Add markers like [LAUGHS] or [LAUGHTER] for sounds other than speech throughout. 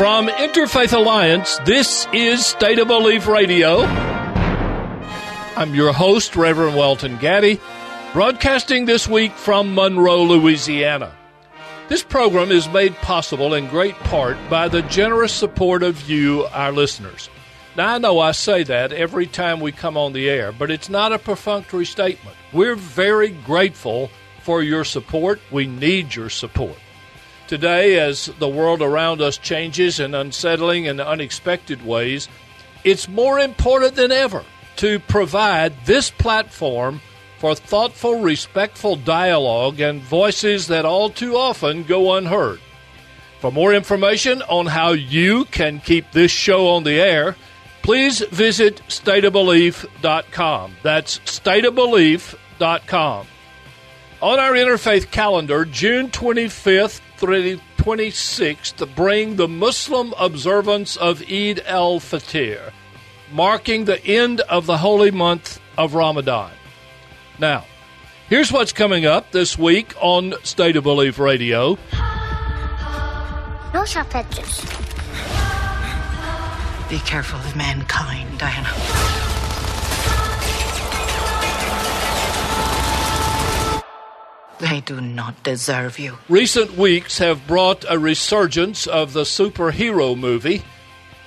From Interfaith Alliance, this is State of Belief Radio. I'm your host, Reverend Welton Gaddy, broadcasting this week from Monroe, Louisiana. This program is made possible in great part by the generous support of you, our listeners. Now, I know I say that every time we come on the air, but it's not a perfunctory statement. We're very grateful for your support. We need your support. Today, as the world around us changes in unsettling and unexpected ways, it's more important than ever to provide this platform for thoughtful, respectful dialogue and voices that all too often go unheard. For more information on how you can keep this show on the air, please visit stateofbelief.com. That's stateofbelief.com. On our interfaith calendar, June 25th through 26th bring the Muslim observance of Eid al Fitr, marking the end of the holy month of Ramadan. Now, here's what's coming up this week on State of Belief Radio. No sharp edges. Be careful of mankind, Diana. They do not deserve you. Recent weeks have brought a resurgence of the superhero movie.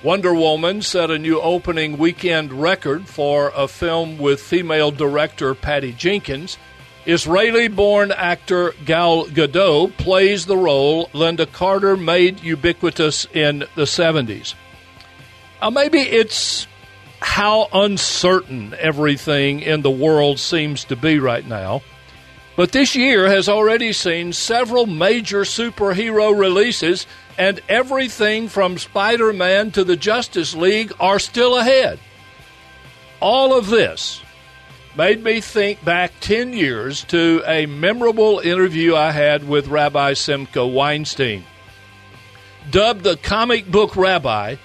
Wonder Woman set a new opening weekend record for a film with female director Patty Jenkins. Israeli born actor Gal Gadot plays the role Lynda Carter made ubiquitous in the 70s. Uh, maybe it's how uncertain everything in the world seems to be right now. But this year has already seen several major superhero releases, and everything from Spider Man to the Justice League are still ahead. All of this made me think back 10 years to a memorable interview I had with Rabbi Simcha Weinstein. Dubbed the comic book rabbi,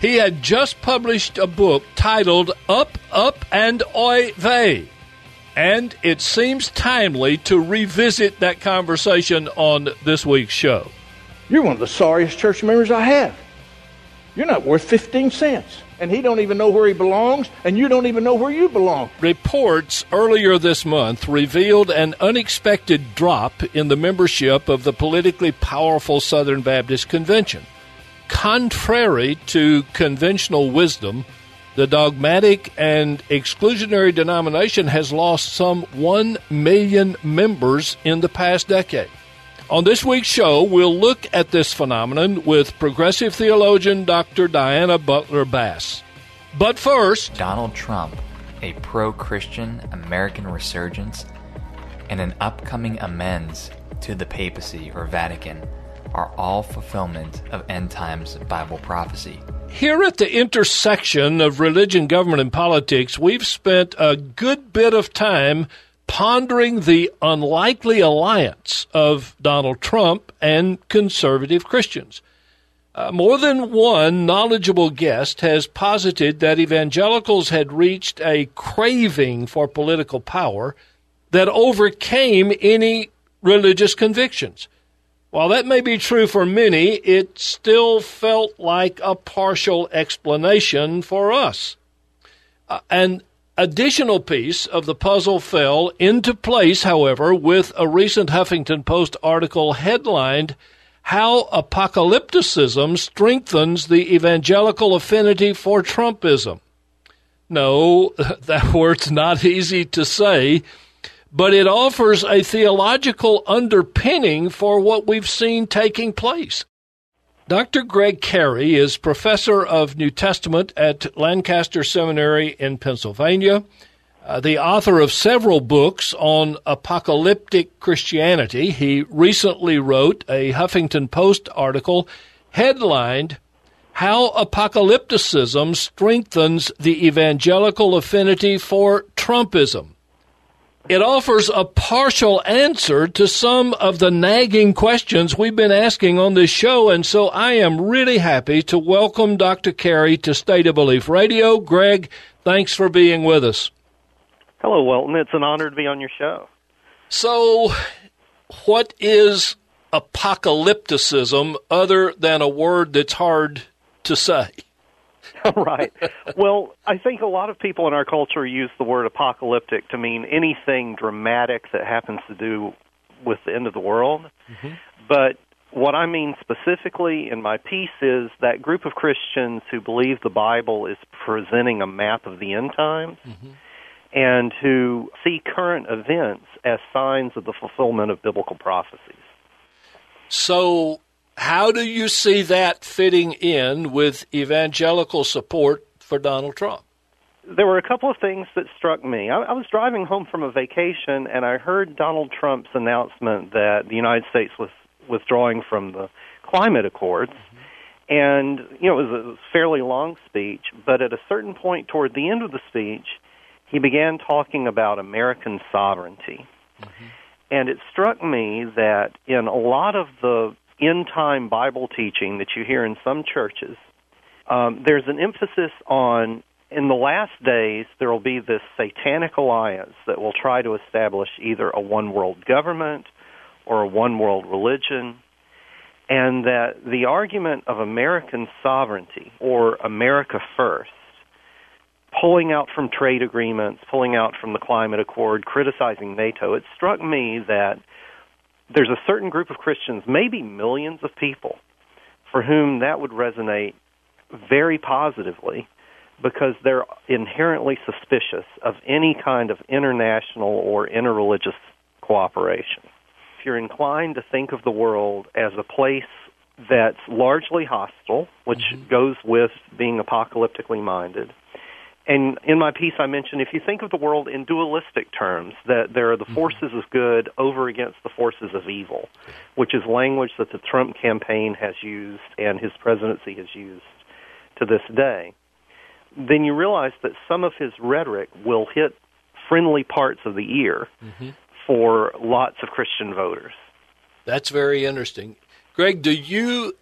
he had just published a book titled Up, Up, and Oy Vey and it seems timely to revisit that conversation on this week's show. You're one of the sorriest church members I have. You're not worth 15 cents. And he don't even know where he belongs, and you don't even know where you belong. Reports earlier this month revealed an unexpected drop in the membership of the politically powerful Southern Baptist Convention. Contrary to conventional wisdom, the dogmatic and exclusionary denomination has lost some 1 million members in the past decade. On this week's show, we'll look at this phenomenon with progressive theologian Dr. Diana Butler Bass. But first, Donald Trump, a pro Christian American resurgence, and an upcoming amends to the papacy or Vatican are all fulfillment of end times Bible prophecy. Here at the intersection of religion, government, and politics, we've spent a good bit of time pondering the unlikely alliance of Donald Trump and conservative Christians. Uh, more than one knowledgeable guest has posited that evangelicals had reached a craving for political power that overcame any religious convictions. While that may be true for many, it still felt like a partial explanation for us. Uh, an additional piece of the puzzle fell into place, however, with a recent Huffington Post article headlined How Apocalypticism Strengthens the Evangelical Affinity for Trumpism. No, [LAUGHS] that word's not easy to say but it offers a theological underpinning for what we've seen taking place. Dr. Greg Carey is professor of New Testament at Lancaster Seminary in Pennsylvania, uh, the author of several books on apocalyptic Christianity. He recently wrote a Huffington Post article headlined How Apocalypticism Strengthens the Evangelical Affinity for Trumpism it offers a partial answer to some of the nagging questions we've been asking on this show. And so I am really happy to welcome Dr. Carey to State of Belief Radio. Greg, thanks for being with us. Hello, Welton. It's an honor to be on your show. So, what is apocalypticism other than a word that's hard to say? [LAUGHS] right. Well, I think a lot of people in our culture use the word apocalyptic to mean anything dramatic that happens to do with the end of the world. Mm-hmm. But what I mean specifically in my piece is that group of Christians who believe the Bible is presenting a map of the end times mm-hmm. and who see current events as signs of the fulfillment of biblical prophecies. So, how do you see that fitting in with evangelical support for Donald Trump? There were a couple of things that struck me. I, I was driving home from a vacation and I heard Donald Trump's announcement that the United States was withdrawing from the climate accords. And, you know, it was a fairly long speech, but at a certain point toward the end of the speech, he began talking about American sovereignty. Mm-hmm. And it struck me that in a lot of the end time Bible teaching that you hear in some churches, um, there's an emphasis on in the last days there will be this satanic alliance that will try to establish either a one world government or a one world religion, and that the argument of American sovereignty or America first, pulling out from trade agreements, pulling out from the climate accord, criticizing NATO, it struck me that there's a certain group of Christians, maybe millions of people, for whom that would resonate very positively because they're inherently suspicious of any kind of international or interreligious cooperation if you're inclined to think of the world as a place that's largely hostile, which mm-hmm. goes with being apocalyptically minded. And in my piece, I mentioned if you think of the world in dualistic terms, that there are the mm-hmm. forces of good over against the forces of evil, which is language that the Trump campaign has used and his presidency has used to this day, then you realize that some of his rhetoric will hit friendly parts of the ear, mm-hmm for lots of Christian voters. That's very interesting. Greg, do you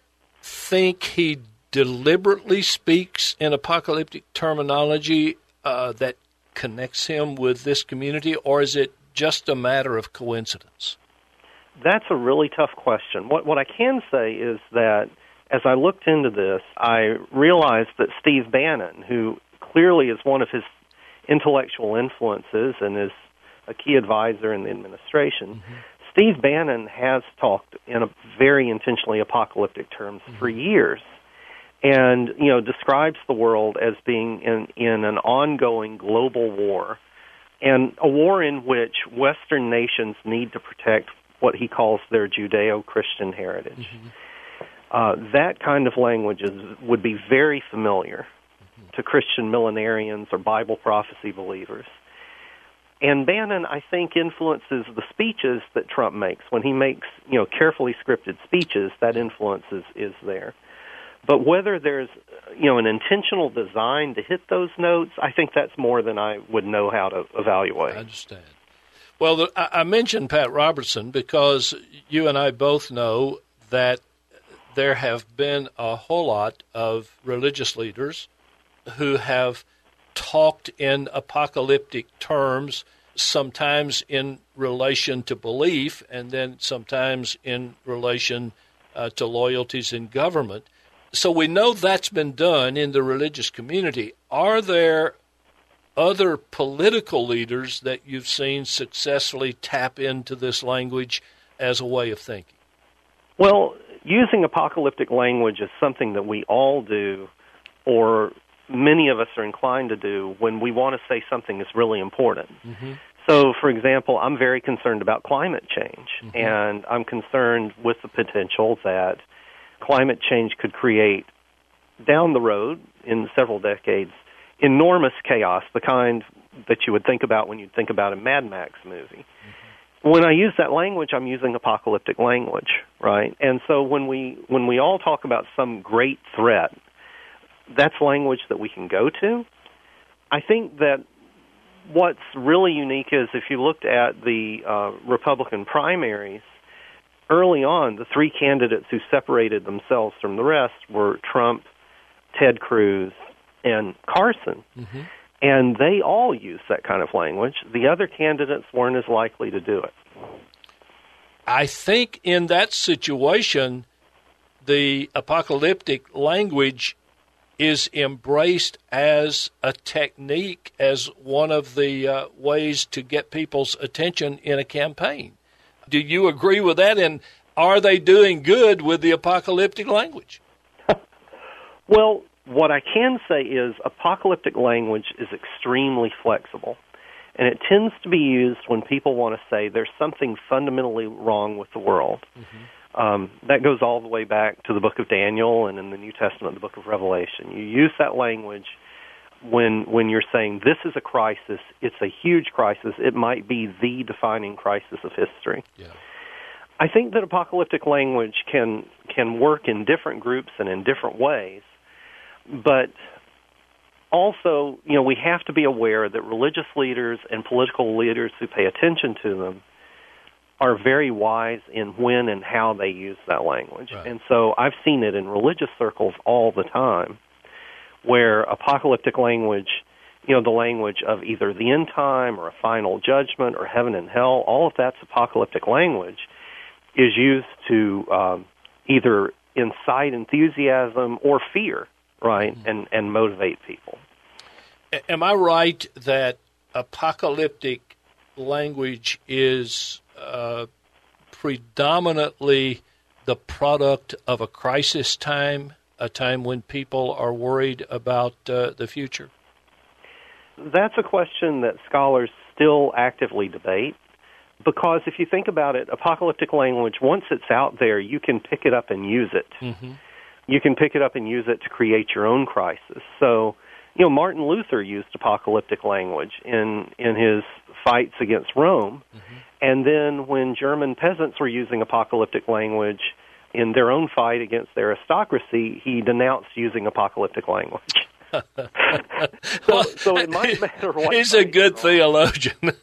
think he deliberately speaks in apocalyptic terminology uh, that connects him with this community, or is it just a matter of coincidence? That's a really tough question. What, what I can say is that as I looked into this, I realized that Steve Bannon, who clearly is one of his intellectual influences and is a key advisor in the administration. Mm-hmm. Steve Bannon has talked in a very intentionally apocalyptic terms mm-hmm. for years and you know describes the world as being in in an ongoing global war and a war in which western nations need to protect what he calls their judeo-christian heritage mm-hmm. uh, that kind of language is, would be very familiar mm-hmm. to christian millenarians or bible prophecy believers and Bannon, I think, influences the speeches that Trump makes. When he makes, you know, carefully scripted speeches, that influence is, is there. But whether there's, you know, an intentional design to hit those notes, I think that's more than I would know how to evaluate. I understand. Well, the, I mentioned Pat Robertson because you and I both know that there have been a whole lot of religious leaders who have – talked in apocalyptic terms, sometimes in relation to belief, and then sometimes in relation uh, to loyalties in government. So we know that's been done in the religious community. Are there other political leaders that you've seen successfully tap into this language as a way of thinking? Well, using apocalyptic language is something that we all do or many of us are inclined to do when we want to say something is really important. Mm-hmm. So, for example, I'm very concerned about climate change, mm-hmm. and I'm concerned with the potential that climate change could create down the road in several decades enormous chaos, the kind that you would think about when you think about a Mad Max movie. Mm-hmm. When I use that language, I'm using apocalyptic language, right? And so when we when we all talk about some great threat, that's language that we can go to. I think that what's really unique is if you looked at the uh, Republican primaries, early on, the three candidates who separated themselves from the rest were Trump, Ted Cruz, and Carson. Mm-hmm. And they all used that kind of language. The other candidates weren't as likely to do it. I think in that situation, the apocalyptic language is embraced as a technique, as one of the uh, ways to get people's attention in a campaign. Do you agree with that? And are they doing good with the apocalyptic language? [LAUGHS] well, what I can say is apocalyptic language is extremely flexible. And it tends to be used when people want to say there's something fundamentally wrong with the world. Mm-hmm. Um, that goes all the way back to the book of Daniel and in the New Testament, the book of Revelation. You use that language when when you're saying this is a crisis, it's a huge crisis. It might be the defining crisis of history. Yeah. I think that apocalyptic language can can work in different groups and in different ways, but also, you know, we have to be aware that religious leaders and political leaders who pay attention to them are very wise in when and how they use that language. Right. And so I've seen it in religious circles all the time where apocalyptic language, you know, the language of either the end time or a final judgment or heaven and hell, all of that's apocalyptic language, is used to um, either incite enthusiasm or fear, right, mm-hmm. and, and motivate people. Am I right that apocalyptic language is uh, predominantly the product of a crisis time, a time when people are worried about uh, the future? That's a question that scholars still actively debate. Because if you think about it, apocalyptic language, once it's out there, you can pick it up and use it. Mm-hmm. You can pick it up and use it to create your own crisis. So, you know, Martin Luther used apocalyptic language in in his fights against Rome, mm-hmm. and then when German peasants were using apocalyptic language in their own fight against the aristocracy, he denounced using apocalyptic language. [LAUGHS] so, so it might matter what. He's a good theologian. [LAUGHS]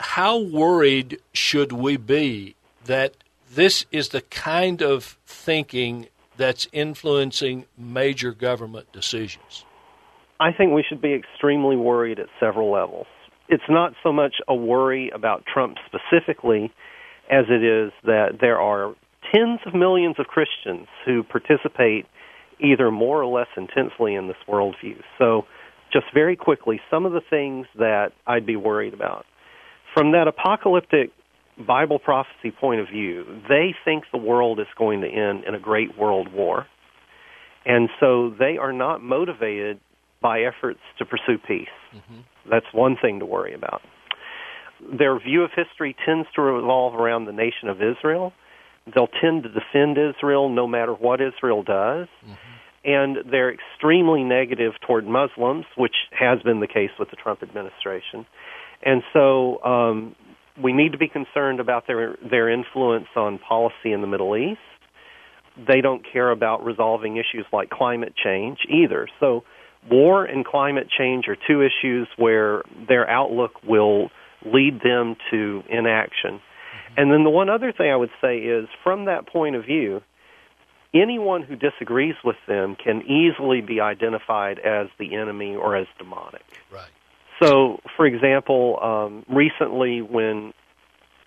How worried should we be that this is the kind of thinking that's influencing major government decisions? I think we should be extremely worried at several levels. It's not so much a worry about Trump specifically as it is that there are tens of millions of Christians who participate either more or less intensely in this worldview. So, just very quickly, some of the things that I'd be worried about. From that apocalyptic Bible prophecy point of view, they think the world is going to end in a great world war. And so they are not motivated by efforts to pursue peace. Mm-hmm. That's one thing to worry about. Their view of history tends to revolve around the nation of Israel. They'll tend to defend Israel no matter what Israel does. Mm-hmm. And they're extremely negative toward Muslims, which has been the case with the Trump administration. And so um, we need to be concerned about their their influence on policy in the Middle East. They don't care about resolving issues like climate change either. So war and climate change are two issues where their outlook will lead them to inaction. And then the one other thing I would say is from that point of view, anyone who disagrees with them can easily be identified as the enemy or as demonic. Right. So, for example, um, recently when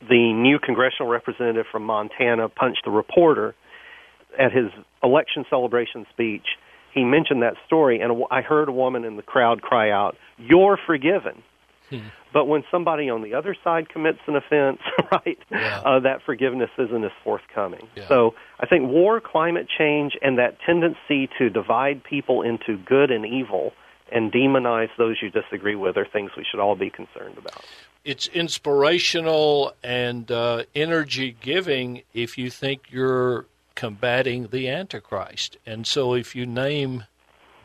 the new congressional representative from Montana punched a reporter at his election celebration speech, he mentioned that story, and I heard a woman in the crowd cry out, "You're forgiven." Hmm. [LAUGHS] But when somebody on the other side commits an offense, [LAUGHS] right, yeah. uh, that forgiveness isn't as forthcoming. Yeah. So I think war, climate change, and that tendency to divide people into good and evil and demonize those you disagree with are things we should all be concerned about. It's inspirational and uh, energy giving if you think you're combating the Antichrist. And so if you name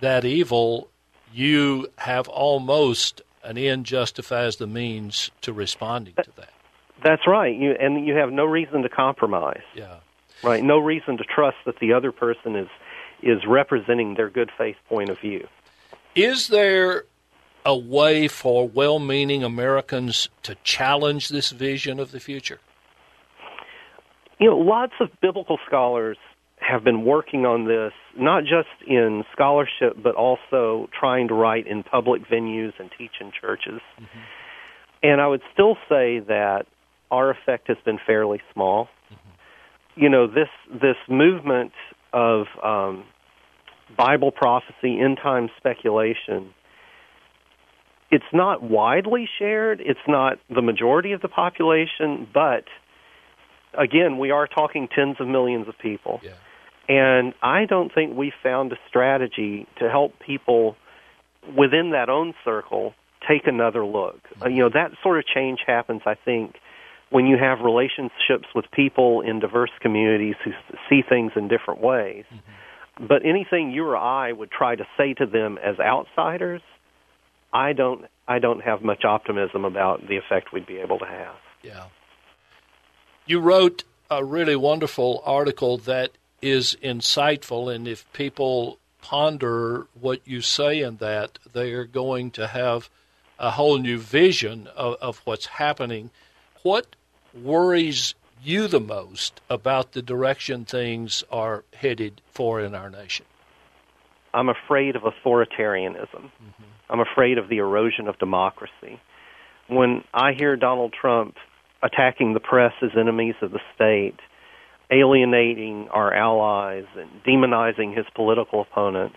that evil, you have almost an end justifies the means to responding to that. That's right. You, and you have no reason to compromise. Yeah. Right. No reason to trust that the other person is is representing their good faith point of view. Is there a way for well meaning Americans to challenge this vision of the future? You know, lots of biblical scholars have been working on this, not just in scholarship, but also trying to write in public venues and teach in churches. Mm-hmm. And I would still say that our effect has been fairly small. Mm-hmm. You know, this this movement of um, Bible prophecy, end time speculation, it's not widely shared. It's not the majority of the population, but again, we are talking tens of millions of people. Yeah. And I don't think we found a strategy to help people within that own circle take another look. Uh, you know, that sort of change happens, I think, when you have relationships with people in diverse communities who see things in different ways. Mm-hmm. But anything you or I would try to say to them as outsiders, I don't I don't have much optimism about the effect we'd be able to have. Yeah. You wrote a really wonderful article that is insightful and if people ponder what you say in that, they are going to have a whole new vision of, of what's happening. What worries you the most about the direction things are headed for in our nation? I'm afraid of authoritarianism. Mm-hmm. I'm afraid of the erosion of democracy. When I hear Donald Trump attacking the press as enemies of the state, alienating our allies and demonizing his political opponents.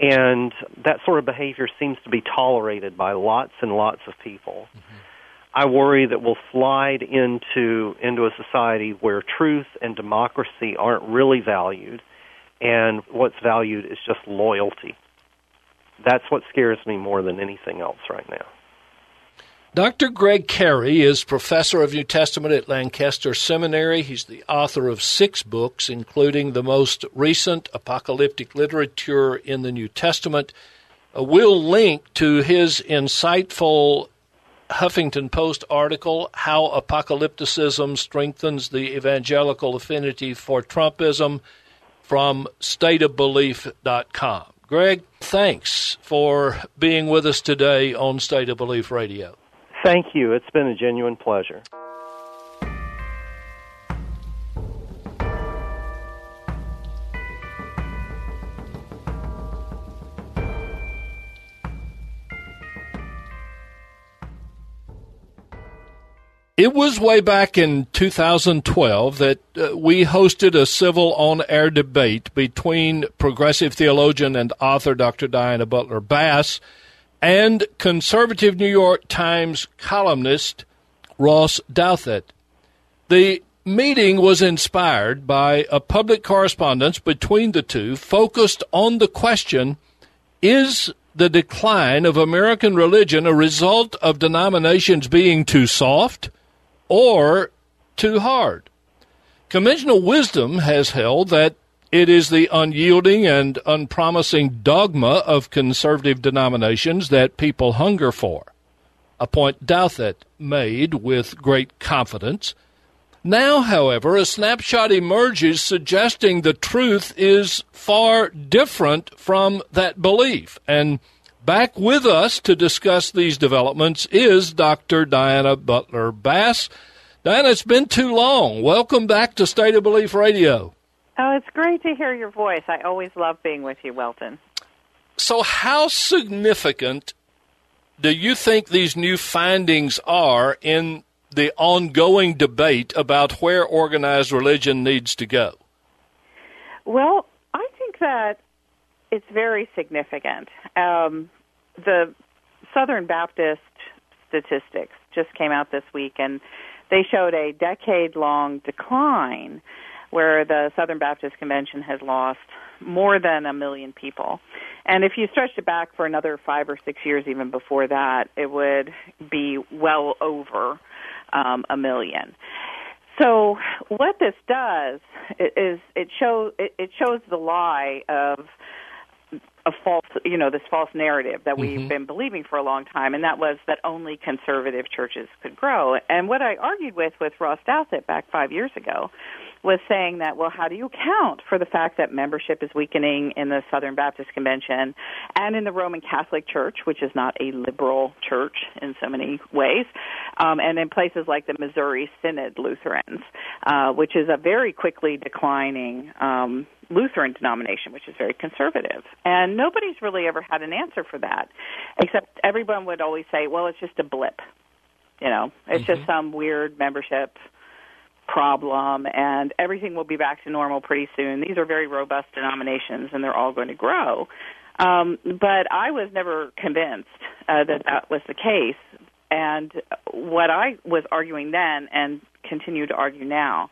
And that sort of behavior seems to be tolerated by lots and lots of people. Mm-hmm. I worry that we'll slide into into a society where truth and democracy aren't really valued, and what's valued is just loyalty. That's what scares me more than anything else right now. Dr. Greg Carey is professor of New Testament at Lancaster Seminary. He's the author of six books, including the most recent apocalyptic literature in the New Testament. Uh, we'll link to his insightful Huffington Post article, How Apocalypticism Strengthens the Evangelical Affinity for Trumpism, from stateofbelief.com. Greg, thanks for being with us today on State of Belief Radio. Thank you. It's been a genuine pleasure. It was way back in 2012 that uh, we hosted a civil on air debate between progressive theologian and author Dr. Diana Butler Bass and conservative New York Times columnist Ross Douthat. The meeting was inspired by a public correspondence between the two focused on the question Is the decline of American religion a result of denominations being too soft or too hard? Conventional wisdom has held that it is the unyielding and unpromising dogma of conservative denominations that people hunger for, a point Douthat made with great confidence. Now, however, a snapshot emerges suggesting the truth is far different from that belief. And back with us to discuss these developments is Dr. Diana Butler Bass. Diana, it's been too long. Welcome back to State of Belief Radio. Oh, it's great to hear your voice. I always love being with you, Welton. So, how significant do you think these new findings are in the ongoing debate about where organized religion needs to go? Well, I think that it's very significant. Um, the Southern Baptist statistics just came out this week, and they showed a decade long decline where the Southern Baptist Convention has lost more than a million people. And if you stretched it back for another five or six years, even before that, it would be well over um, a million. So what this does is it shows it shows the lie of a false, you know, this false narrative that we've mm-hmm. been believing for a long time, and that was that only conservative churches could grow. And what I argued with with Ross Douthat back five years ago was saying that, well, how do you account for the fact that membership is weakening in the Southern Baptist Convention and in the Roman Catholic Church, which is not a liberal church in so many ways, um, and in places like the Missouri Synod Lutherans, uh, which is a very quickly declining um, Lutheran denomination, which is very conservative. And nobody's really ever had an answer for that, except everyone would always say, well, it's just a blip You know, it's just some weird membership problem, and everything will be back to normal pretty soon. These are very robust denominations, and they're all going to grow. Um, but I was never convinced uh, that that was the case. And what I was arguing then and continue to argue now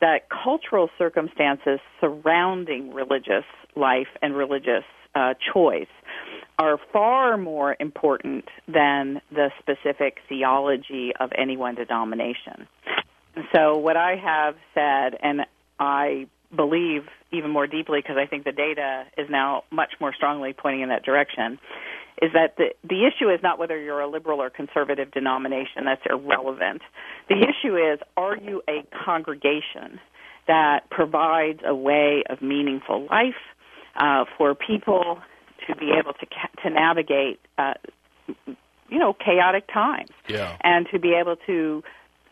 that cultural circumstances surrounding religious life and religious uh, choice are far more important than the specific theology of any one denomination. So, what I have said, and I believe even more deeply because I think the data is now much more strongly pointing in that direction, is that the the issue is not whether you're a liberal or conservative denomination. That's irrelevant. The issue is are you a congregation that provides a way of meaningful life uh, for people to be able to ca- to navigate, uh, you know, chaotic times, Yeah. and to be able to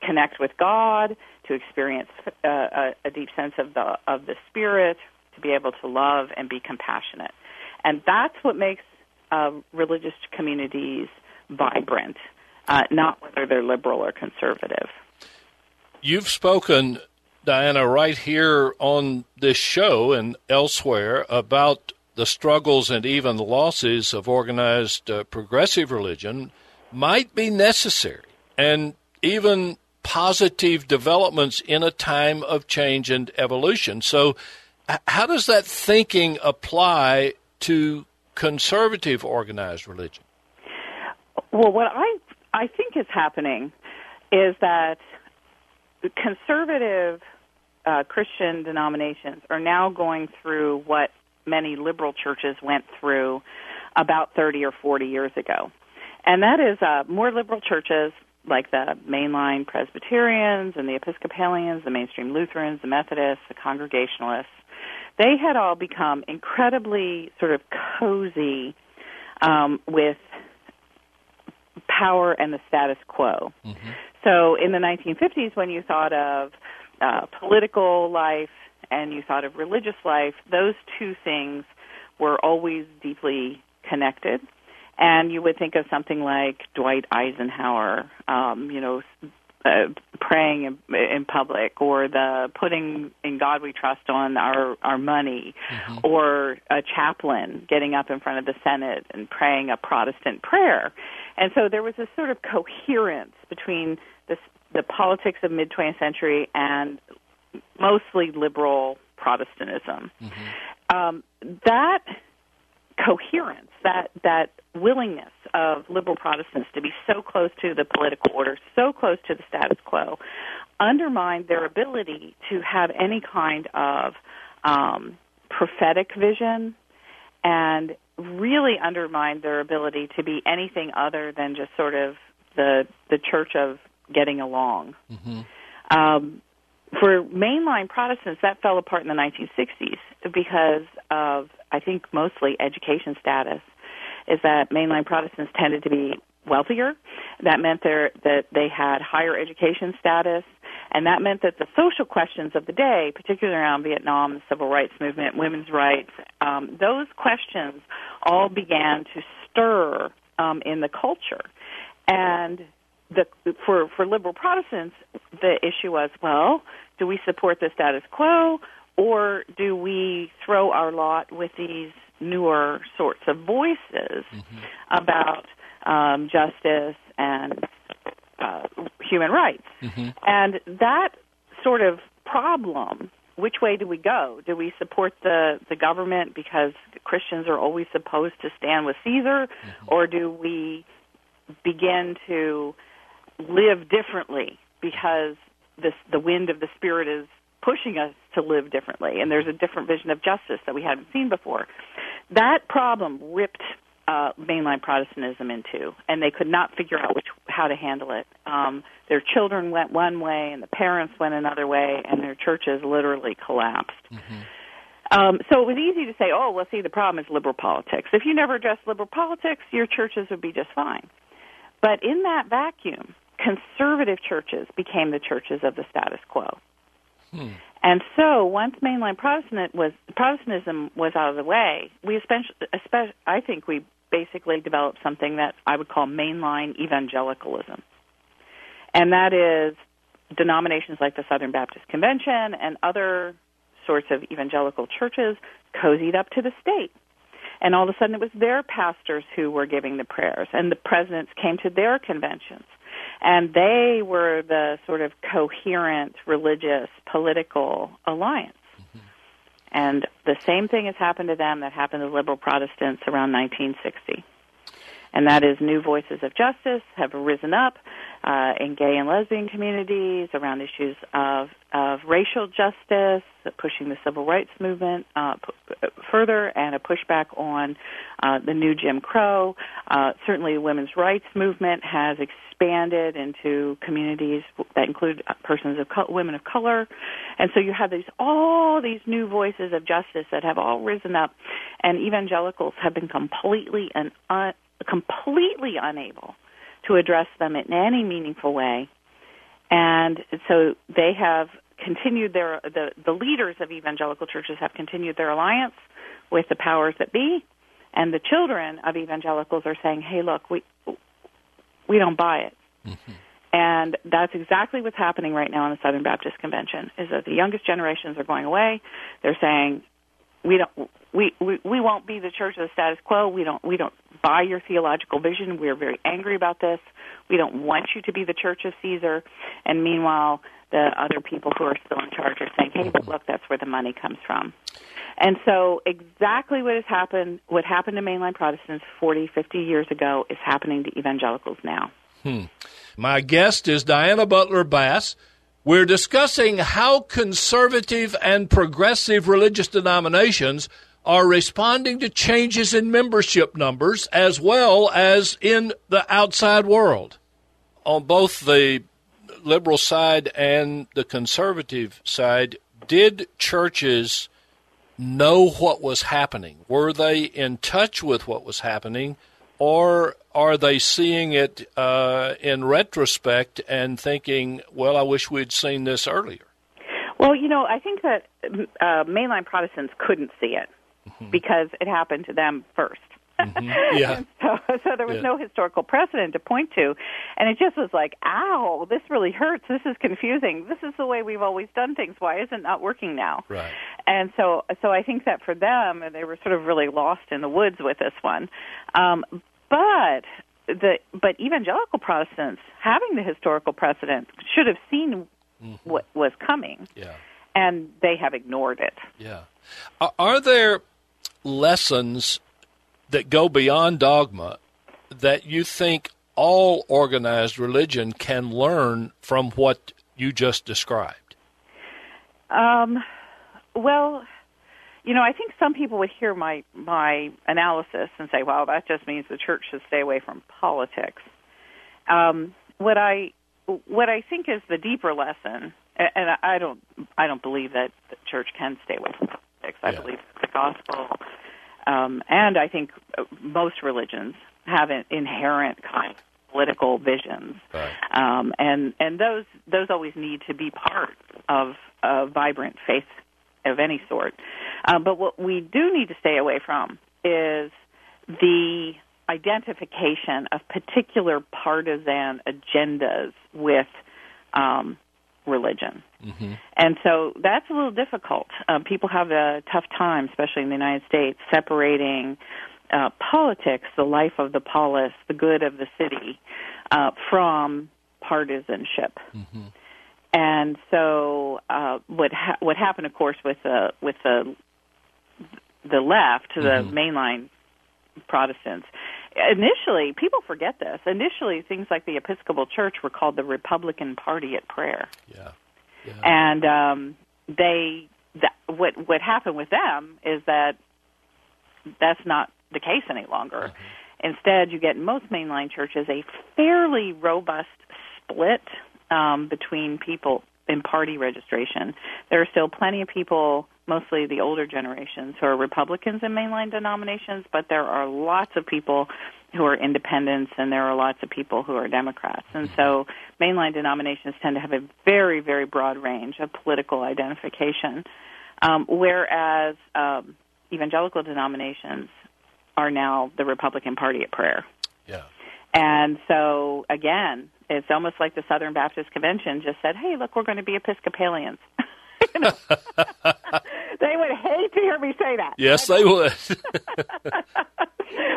connect with God, to experience uh, a, a deep sense of the of the Spirit, to be able to love and be compassionate, and that's what makes uh, religious communities vibrant, uh, not whether they're liberal or conservative. You've spoken, Diana, right here on this show and elsewhere about the struggles and even losses of organized uh, progressive religion might be necessary and even positive developments in a time of change and evolution. So, how does that thinking apply to conservative organized religion? Well, what I I think is happening is that conservative uh, Christian denominations are now going through what many liberal churches went through about 30 or 40 years ago. And that is uh, more liberal churches like the mainline Presbyterians and the Episcopalians, the mainstream Lutherans, the Methodists, the Congregationalists. They had all become incredibly sort of cozy um, with power and the status quo. So in the 1950s, when you thought of uh, political life and you thought of religious life, those two things were always deeply connected. And you would think of something like Dwight Eisenhower, um, you know, uh, praying in, in public, or the putting in God we trust on our our money, or a chaplain getting up in front of the Senate and praying a Protestant prayer. And so there was a sort of coherence between this, the politics of mid 20th century and mostly liberal Protestantism. Um, that coherence, that that willingness of liberal Protestants to be so close to the political order, so close to the status quo, undermined their ability to have any kind of um, prophetic vision, and really undermined their ability to be anything other than just sort of the the church of getting along. Um, for mainline Protestants, that fell apart in the 1960s because of, I think, mostly education status. Is that mainline Protestants tended to be wealthier? That meant that they had higher education status, and that meant that the social questions of the day, particularly around Vietnam, the civil rights movement, women's rights, um, those questions all began to stir um, in the culture, and the for for liberal Protestants, the issue was, well, do we support the status quo or do we throw our lot with these newer sorts of voices about um, justice and uh, human rights? And that sort of problem. Which way do we go? Do we support the, the government because Christians are always supposed to stand with Caesar, or do we begin to live differently because this, the wind of the Spirit is pushing us to live differently, and there's a different vision of justice that we haven't seen before. That problem ripped uh, mainline Protestantism into, and they could not figure out which how to handle it. Um, their children went one way, and the parents went another way, and their churches literally collapsed. Um, so it was easy to say, "Oh, well, see, the problem is liberal politics. If you never address liberal politics, your churches would be just fine." But in that vacuum, conservative churches became the churches of the status quo. Hmm. And so, once mainline Protestant was Protestantism was out of the way, we especially, especially I think we basically developed something that I would call mainline evangelicalism. and that is denominations like the Southern Baptist Convention and other sorts of evangelical churches cozied up to the state. And all of a sudden, it was their pastors who were giving the prayers, and the presidents came to their conventions. And they were the sort of coherent religious political alliance. Mm-hmm. And the same thing has happened to them that happened to liberal Protestants around 1960. And that is new voices of justice have risen up uh, in gay and lesbian communities around issues of, of racial justice, pushing the civil rights movement uh, p- further, and a pushback on uh, the new Jim Crow. Uh, certainly, the women's rights movement has expanded into communities that include persons of co- women of color, and so you have these all these new voices of justice that have all risen up, and evangelicals have been completely and un- completely unable to address them in any meaningful way. And so they have continued their the, the leaders of evangelical churches have continued their alliance with the powers that be, and the children of evangelicals are saying, "Hey, look, we we don't buy it." Mm-hmm. And that's exactly what's happening right now in the Southern Baptist Convention. Is that the youngest generations are going away? They're saying, "We don't, we, we we won't be the church of the status quo. We don't we don't buy your theological vision. We're very angry about this. We don't want you to be the church of Caesar. And meanwhile, the other people who are still in charge are saying, "Hey, but look, that's where the money comes from." And so, exactly what has happened, what happened to mainline Protestants 40, 50 years ago, is happening to evangelicals now. Hmm. My guest is Diana Butler Bass. We're discussing how conservative and progressive religious denominations are responding to changes in membership numbers as well as in the outside world. On both the liberal side and the conservative side, did churches know what was happening? Were they in touch with what was happening? Or are they seeing it uh, in retrospect and thinking, well, I wish we'd seen this earlier? Well, you know, I think that uh, mainline Protestants couldn't see it mm-hmm. because it happened to them 1st mm-hmm. Yeah. [LAUGHS] so, so there was yeah. no historical precedent to point to, and it just was like, "Ow, this really hurts. This is confusing. This is the way we've always done things. Why isn't it not working now?" Right. And so, so I think that for them, they were sort of really lost in the woods with this one. Um, but the but evangelical Protestants, having the historical precedent, should have seen mm-hmm. what was coming. Yeah. And they have ignored it. Yeah. Are there lessons that go beyond dogma that you think all organized religion can learn from what you just described? Um, well, you know, I think some people would hear my my analysis and say, "Well, that just means the church should stay away from politics." Um, what I what I think is the deeper lesson, and I don't I don't believe that the church can stay away from politics. I yeah. believe the gospel um, and I think most religions have an inherent kind of political visions, right. um, and and those those always need to be part of a vibrant faith of any sort. Uh, but what we do need to stay away from is the identification of particular partisan agendas with um, religion. Mm-hmm. And so that's a little difficult. Uh, people have a tough time, especially in the United States, separating uh, politics, the life of the polis, the good of the city, uh, from partisanship. Mm-hmm. And so, uh, what ha- what happened, of course, with the with the the left, the mm-hmm. mainline Protestants, initially, people forget this. Initially, things like the Episcopal Church were called the Republican Party at Prayer. Yeah. yeah. And um, they, that, what what happened with them is that that's not the case any longer. Mm-hmm. Instead, you get in most mainline churches a fairly robust split um, between people in party registration. There are still plenty of people mostly the older generations who are Republicans in mainline denominations, but there are lots of people who are independents and there are lots of people who are Democrats. And so mainline denominations tend to have a very, very broad range of political identification, um, whereas um, evangelical denominations are now the Republican Party at prayer. Yeah. And so again, it's almost like the Southern Baptist Convention just said, "Hey, look, we're going to be Episcopalians." [LAUGHS] [LAUGHS] they would hate to hear me say that. Yes, they would. [LAUGHS]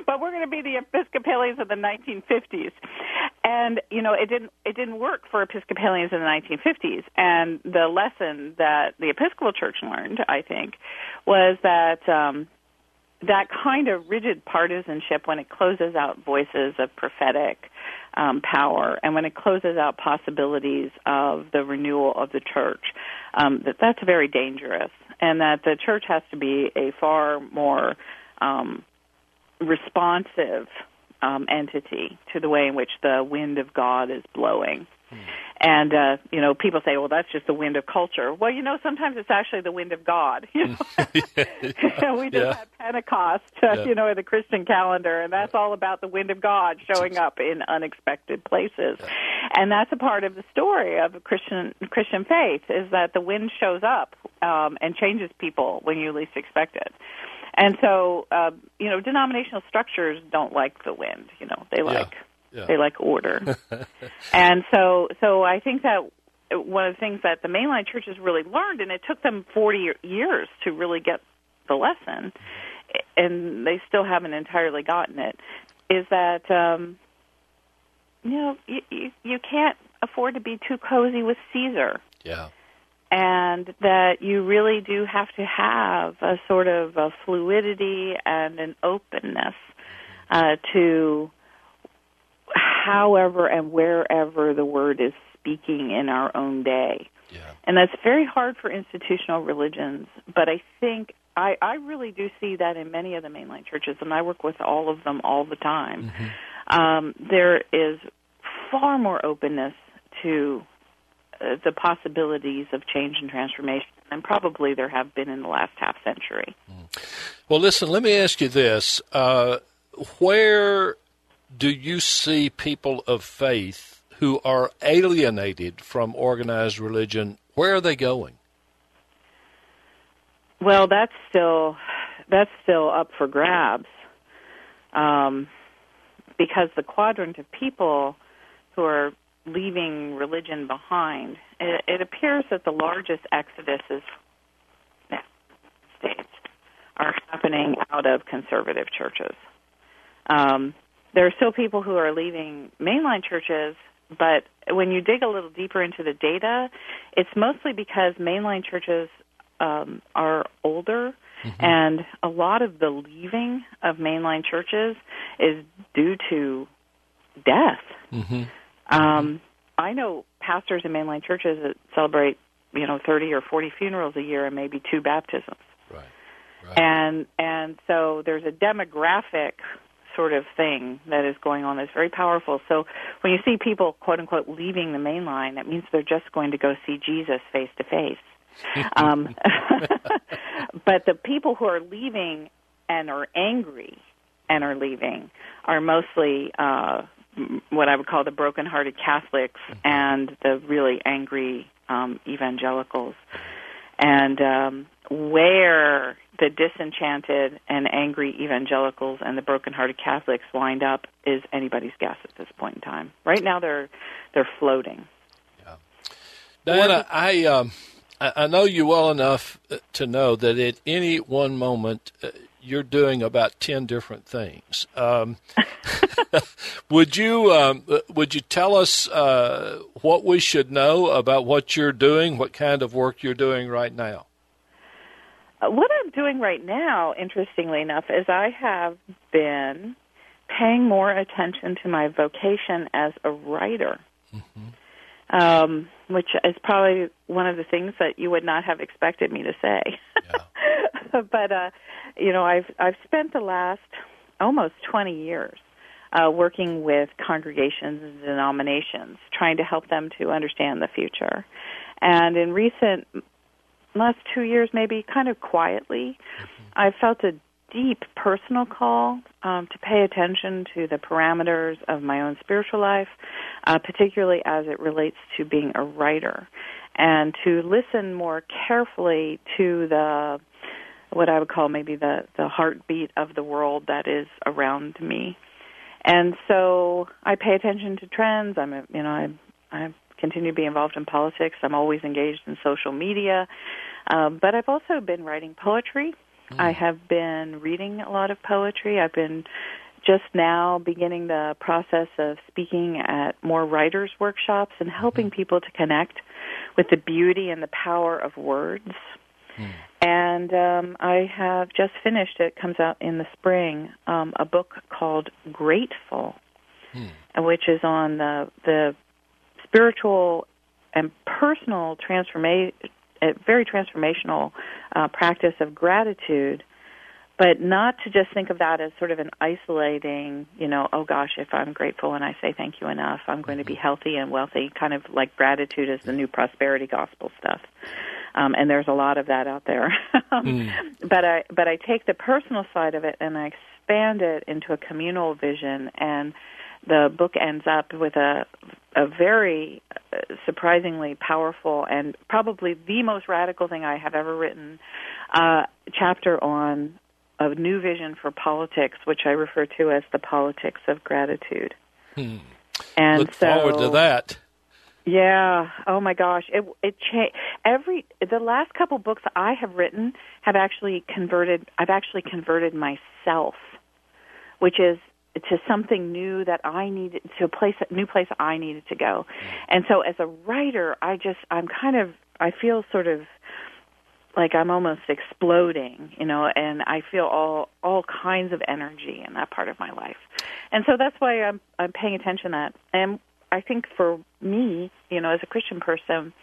but we're going to be the Episcopalians of the 1950s, and you know it didn't it didn't work for Episcopalians in the 1950s. And the lesson that the Episcopal Church learned, I think, was that. Um, that kind of rigid partisanship when it closes out voices of prophetic um, power and when it closes out possibilities of the renewal of the church, um, that that's very dangerous, and that the church has to be a far more um, responsive um, entity to the way in which the wind of God is blowing. And uh, you know, people say, "Well, that's just the wind of culture." Well, you know, sometimes it's actually the wind of God. [LAUGHS] You know? [LAUGHS] we just yeah. had Pentecost, uh, yeah. you know, in the Christian calendar, and that's all about the wind of God showing up in unexpected places. And that's a part of the story of Christian Christian faith is that the wind shows up um, and changes people when you least expect it. And so, uh, you know, denominational structures don't like the wind. You know, they like yeah. They like order. [LAUGHS] and so so I think that one of the things that the mainline churches really learned and it took them 40 years to really get the lesson and they still haven't entirely gotten it is that um you know you you, you can't afford to be too cozy with Caesar. Yeah. And that you really do have to have a sort of a fluidity and an openness uh, to however and wherever the word is speaking in our own day. Yeah. And that's very hard for institutional religions, but I think I, I really do see that in many of the mainline churches, and I work with all of them all the time. Mm-hmm. Um, there is far more openness to uh, the possibilities of change and transformation than probably there have been in the last half century. Mm. Well, listen, let me ask you this. Uh, where do you see people of faith who are alienated from organized religion? Where are they going? Well, that's still that's still up for grabs, um, because the quadrant of people who are leaving religion behind, it, it appears that the largest exoduses states are happening out of conservative churches. Um, there are still people who are leaving mainline churches, but when you dig a little deeper into the data, it's mostly because mainline churches um, are older, mm-hmm. and a lot of the leaving of mainline churches is due to death. Mm-hmm. Um, I know pastors in mainline churches that celebrate, you know, 30 or 40 funerals a year and maybe two baptisms. Right. right. And and so there's a demographic sort of thing that is going on that's very powerful. So when you see people, quote unquote, leaving the main line, that means they're just going to go see Jesus face to face. Um, [LAUGHS] but the people who are leaving and are angry and are leaving are mostly uh, what I would call the broken-hearted Catholics mm-hmm. and the really angry um, evangelicals. And um, where the disenchanted and angry evangelicals and the broken-hearted Catholics wind up is anybody's guess at this point in time. Right now, they're they're floating. Yeah, Diana, I um, I know you well enough uh, to know that at any one moment uh, you're doing about ten different things. Um, [LAUGHS] would you um, would you tell us uh, what we should know about what you're doing, what kind of work you're doing right now? Uh, what I'm doing right now, interestingly enough, is I have been paying more attention to my vocation as a writer, mm-hmm. Um, which is probably one of the things that you would not have expected me to say. Yeah. [LAUGHS] but uh, you know, I've I've spent the last almost 20 years uh, working with congregations and denominations, trying to help them to understand the future. And in recent last two years, maybe kind of quietly, mm-hmm. I felt a deep personal call um, to pay attention to the parameters of my own spiritual life, uh, particularly as it relates to being a writer, and to listen more carefully to the what I would call maybe the the heartbeat of the world that is around me and so I pay attention to trends. I'm, a, you know, I I continue to be involved in politics. I'm always engaged in social media, um, but I've also been writing poetry. Mm. I have been reading a lot of poetry. I've been just now beginning the process of speaking at more writers' workshops and helping mm. people to connect with the beauty and the power of words. Mm. And um, I have just finished, it comes out in the spring, um, a book called Grateful, mm. which is on the, the spiritual and personal transformation, very transformational uh, practice of gratitude, but not to just think of that as sort of an isolating, you know, oh gosh, if I'm grateful and I say thank you enough, I'm going to be mm-hmm. healthy and wealthy, kind of like gratitude is the new prosperity gospel stuff. Um, and there's a lot of that out there. [LAUGHS] mm. But I but I take the personal side of it and I expand it into a communal vision and the book ends up with a a very uh, surprisingly powerful and probably the most radical thing I have ever written uh, chapter on a new vision for politics, which I refer to as the politics of gratitude. Hmm. And Look so, forward to that. Yeah. Oh my gosh. It it cha- every the last couple books I have written have actually converted. I've actually converted myself, which is to something new that I needed to a place a new place I needed to go. And so as a writer, I just I'm kind of I feel sort of like I'm almost exploding, you know, and I feel all all kinds of energy in that part of my life. And so that's why I'm I'm paying attention to that. And I think for me, you know, as a Christian person,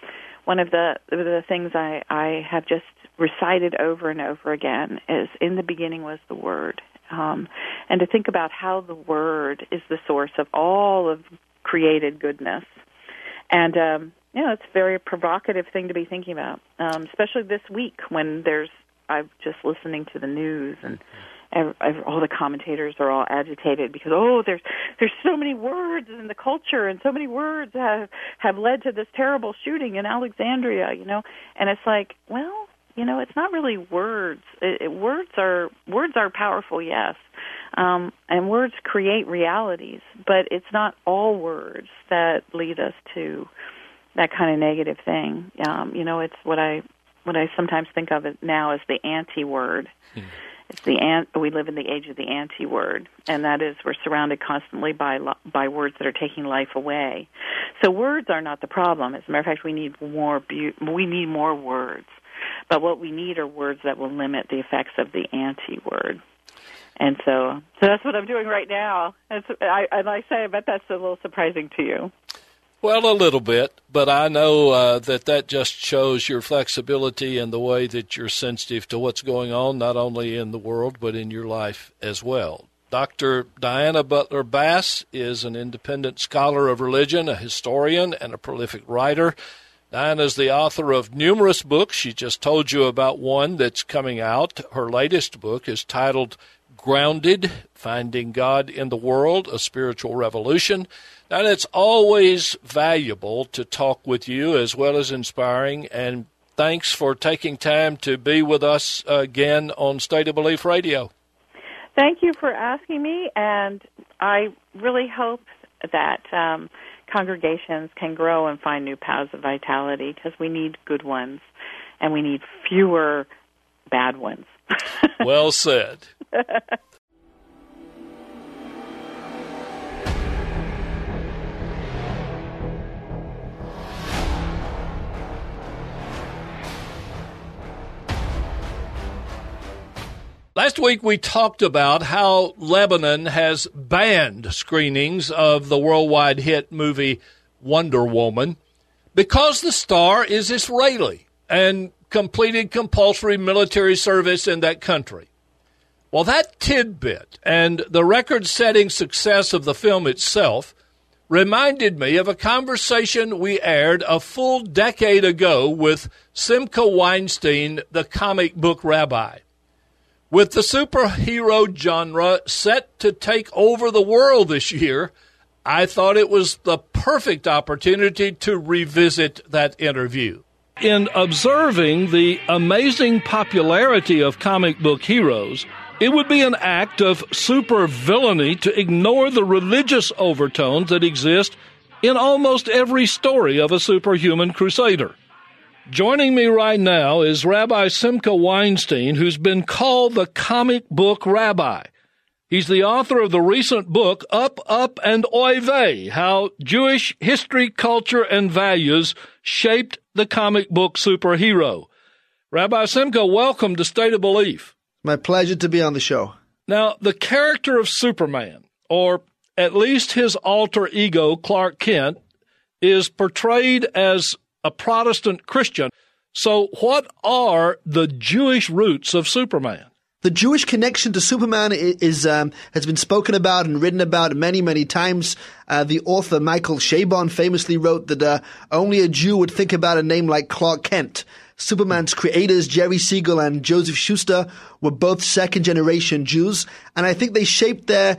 one of the the things I I have just recited over and over again is in the beginning was the word um, and to think about how the Word is the source of all of created goodness. And um, you know, it's a very provocative thing to be thinking about, um, especially this week when there's. I'm just listening to the news and. all the commentators are all agitated because oh there's there's so many words in the culture and so many words have have led to this terrible shooting in Alexandria you know and it's like well you know it's not really words. It, it, words are words are powerful yes. Um, and words create realities but it's not all words that lead us to that kind of negative thing. Um, you know it's what i what i sometimes think of it now as the anti word hmm. it's the ant we live in the age of the anti word and that is we're surrounded constantly by by words that are taking life away. So words are not the problem. As a matter of fact we need more be- we need more words but what we need are words that will limit the effects of the anti-word. And so, so that's what I'm doing right now. I, and I say, I bet that's a little surprising to you. Well, a little bit, but I know uh, that that just shows your flexibility and the way that you're sensitive to what's going on, not only in the world, but in your life as well. Dr. Diana Butler Bass is an independent scholar of religion, a historian, and a prolific writer. Diana is the author of numerous books. She just told you about one that's coming out. Her latest book is titled Grounded Finding God in the World, a Spiritual Revolution. And it's always valuable to talk with you as well as inspiring. And thanks for taking time to be with us again on State of Belief Radio. Thank you for asking me, and I really hope that. Um, congregations can grow and find new paths of vitality because we need good ones and we need fewer bad ones. [LAUGHS] well said. Last week we talked about how Lebanon has banned screenings of the worldwide hit movie Wonder Woman because the star is Israeli and completed compulsory military service in that country. Well, that tidbit and the record setting success of the film itself reminded me of a conversation we aired a full decade ago with Simcha Weinstein, the comic book rabbi. With the superhero genre set to take over the world this year, I thought it was the perfect opportunity to revisit that interview. In observing the amazing popularity of comic book heroes, It would be an act of super villainy to ignore the religious overtones that exist in almost every story of a superhuman crusader. Joining me right now is Rabbi Simcha Weinstein, who's been called the comic book rabbi. He's the author of the recent book, Up, Up, and Oy Vey How Jewish History, Culture, and Values Shaped the Comic Book Superhero. Rabbi Simcha, welcome to State of Belief. My pleasure to be on the show. Now, the character of Superman, or at least his alter ego, Clark Kent, is portrayed as a Protestant Christian. So, what are the Jewish roots of Superman? The Jewish connection to Superman is um, has been spoken about and written about many, many times. Uh, the author Michael Chabon famously wrote that uh, only a Jew would think about a name like Clark Kent. Superman's creators, Jerry Siegel and Joseph Shuster, were both second generation Jews, and I think they shaped their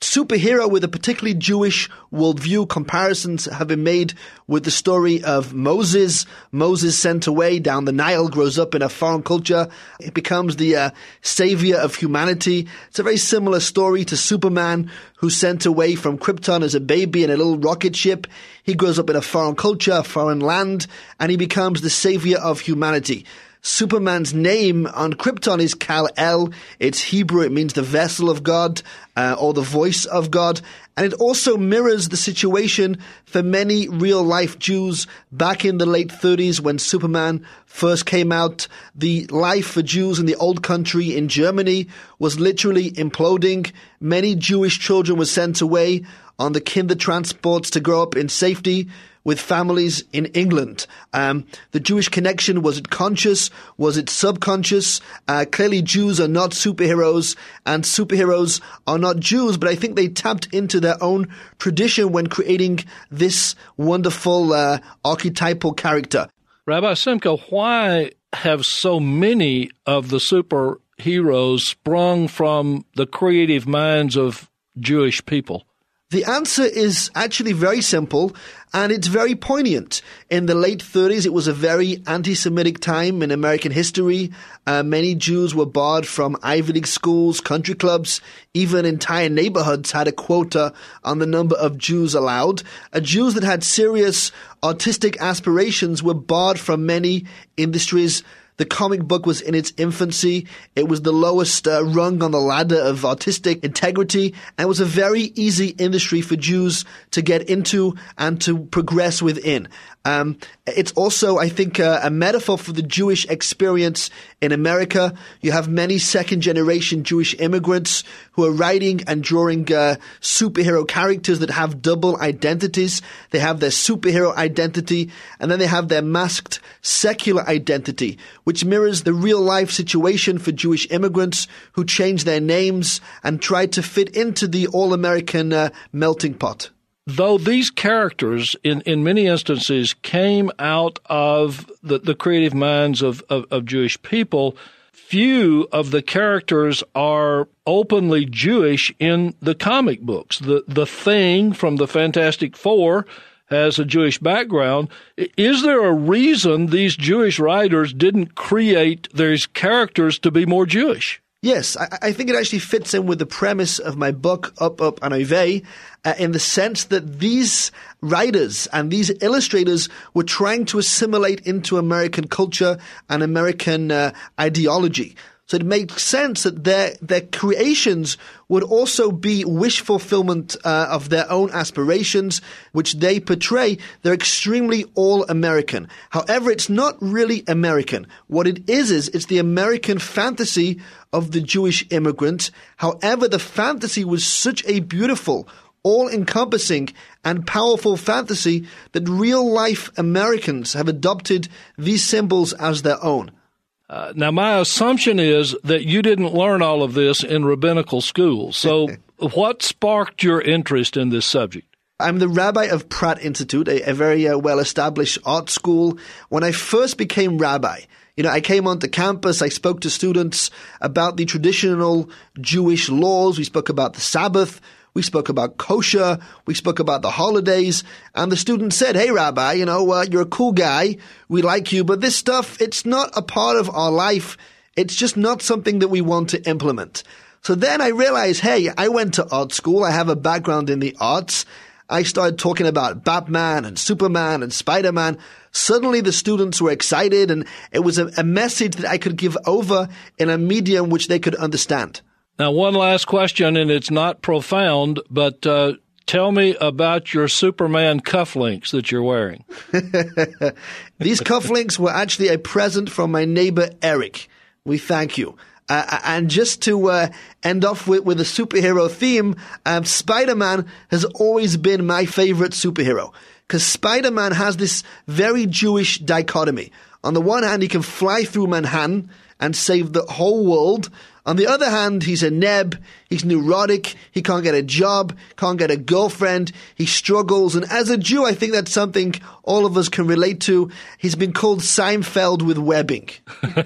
superhero with a particularly Jewish worldview. Comparisons have been made with the story of Moses. Moses sent away down the Nile, grows up in a foreign culture. It becomes the uh, savior of humanity. It's a very similar story to Superman, who's sent away from Krypton as a baby in a little rocket ship. He grows up in a foreign culture, foreign land, and he becomes the savior of humanity. Superman's name on Krypton is Kal El. It's Hebrew. It means the vessel of God uh, or the voice of God. And it also mirrors the situation for many real life Jews back in the late 30s when Superman first came out. The life for Jews in the old country in Germany was literally imploding. Many Jewish children were sent away on the kinder transports to grow up in safety with families in England. Um, the Jewish connection was it conscious? Was it subconscious? Uh, clearly, Jews are not superheroes, and superheroes are not Jews. But I think they tapped into their own tradition when creating this wonderful uh, archetypal character. Rabbi Simcha, why have so many of the superheroes sprung from the creative minds of Jewish people? The answer is actually very simple and it's very poignant. In the late 30s, it was a very anti Semitic time in American history. Uh, many Jews were barred from Ivy League schools, country clubs, even entire neighborhoods had a quota on the number of Jews allowed. Uh, Jews that had serious artistic aspirations were barred from many industries the comic book was in its infancy. It was the lowest uh, rung on the ladder of artistic integrity, and was a very easy industry for Jews to get into and to progress within. Um, it's also, I think, uh, a metaphor for the Jewish experience in America. You have many second generation Jewish immigrants who are writing and drawing uh, superhero characters that have double identities. They have their superhero identity and then they have their masked secular identity, which mirrors the real life situation for Jewish immigrants who change their names and try to fit into the all American uh, melting pot though these characters, in, in many instances, came out of the, the creative minds of, of, of Jewish people, few of the characters are openly Jewish in the comic books. The the thing from the Fantastic Four has a Jewish background. Is there a reason these Jewish writers didn't create these characters to be more Jewish? Yes, I, I, think it actually fits in with the premise of my book, Up, Up, and Oy Vey, uh, in the sense that these writers and these illustrators were trying to assimilate into American culture and American uh, ideology. So it makes sense that their their creations would also be wish fulfillment uh, of their own aspirations, which they portray. They're extremely all American. However, it's not really American. What it is is it's the American fantasy of the Jewish immigrant. However, the fantasy was such a beautiful, all encompassing and powerful fantasy that real life Americans have adopted these symbols as their own. Uh, now, my assumption is that you didn't learn all of this in rabbinical school. So, [LAUGHS] what sparked your interest in this subject? I'm the rabbi of Pratt Institute, a, a very uh, well established art school. When I first became rabbi, you know, I came onto campus, I spoke to students about the traditional Jewish laws. We spoke about the Sabbath. We spoke about kosher. We spoke about the holidays. And the student said, Hey, Rabbi, you know, uh, you're a cool guy. We like you, but this stuff, it's not a part of our life It's just not something that we want to implement. So then I realized, hey, I went to art school. I have a background in the arts. I started talking about Batman and Superman and Spider-Man. Suddenly the students were excited and it was a, a message that I could give over in a medium which they could understand. Now, one last question, and it's not profound, but uh, tell me about your Superman cufflinks that you're wearing. [LAUGHS] These cufflinks were actually a present from my neighbor Eric. We thank you. Uh, uh, and just to uh, end off with, with a superhero theme, um, Spider Man has always been my favorite superhero. Because Spider Man has this very Jewish dichotomy. On the one hand, he can fly through Manhattan and save the whole world. On the other hand, he's a neb, he's neurotic, he can't get a job, can't get a girlfriend, he struggles, and as a Jew, I think that's something all of us can relate to. He's been called Seinfeld with webbing. [LAUGHS]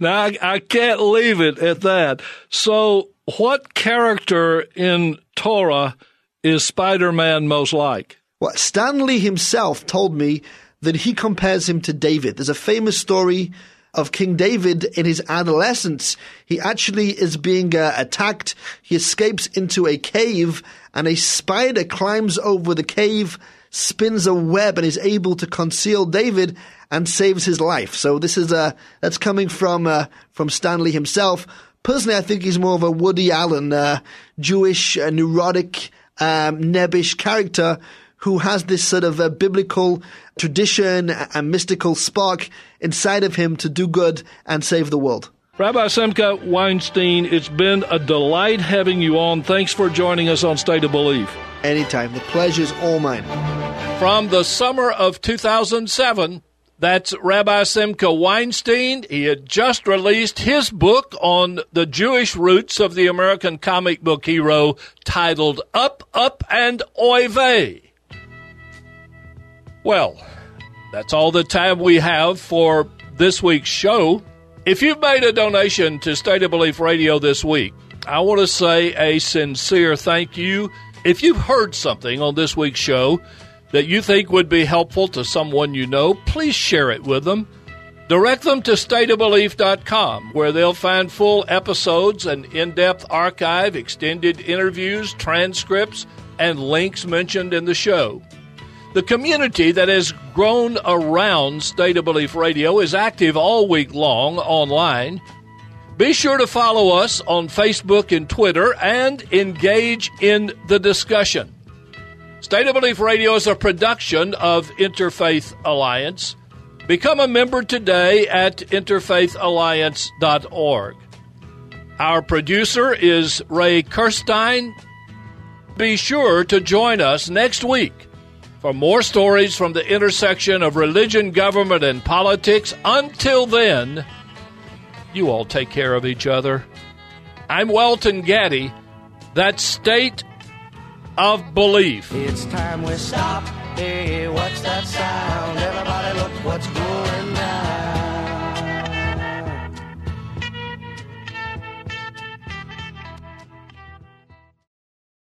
now, I, I can't leave it at that. So, what character in Torah is Spider Man most like? Well, Stan Lee himself told me that he compares him to David. There's a famous story of King David in his adolescence. He actually is being uh, attacked. He escapes into a cave and a spider climbs over the cave, spins a web and is able to conceal David and saves his life. So this is uh, that's coming from uh, from Stan Lee himself. Personally, I think he's more of a Woody Allen, uh, Jewish, uh, neurotic, um, nebbish character who has this sort of a biblical tradition and mystical spark inside of him to do good and save the world. Rabbi Simcha Weinstein, it's been a delight having you on. Thanks for joining us on State of Belief. Anytime. The pleasure is all mine. From the summer of 2007, that's Rabbi Simcha Weinstein. He had just released his book on the Jewish roots of the American comic book hero titled Up, Up, and Oy Vey. Well, that's all the time we have for this week's show. If you've made a donation to State of Belief Radio this week, I want to say a sincere thank you. If you've heard something on this week's show that you think would be helpful to someone you know, please share it with them. Direct them to stateofbelief.com, where they'll find full episodes, an in depth archive, extended interviews, transcripts, and links mentioned in the show. The community that has grown around State of Belief Radio is active all week long online. Be sure to follow us on Facebook and Twitter and engage in the discussion. State of Belief Radio is a production of Interfaith Alliance. Become a member today at interfaithalliance.org. Our producer is Ray Kirstein. Be sure to join us next week for more stories from the intersection of religion, government, and politics. Until then, you all take care of each other. I'm Welton Gaddy. That state of belief. It's time we stop. Hey, what's that sound? Everybody look what's going down.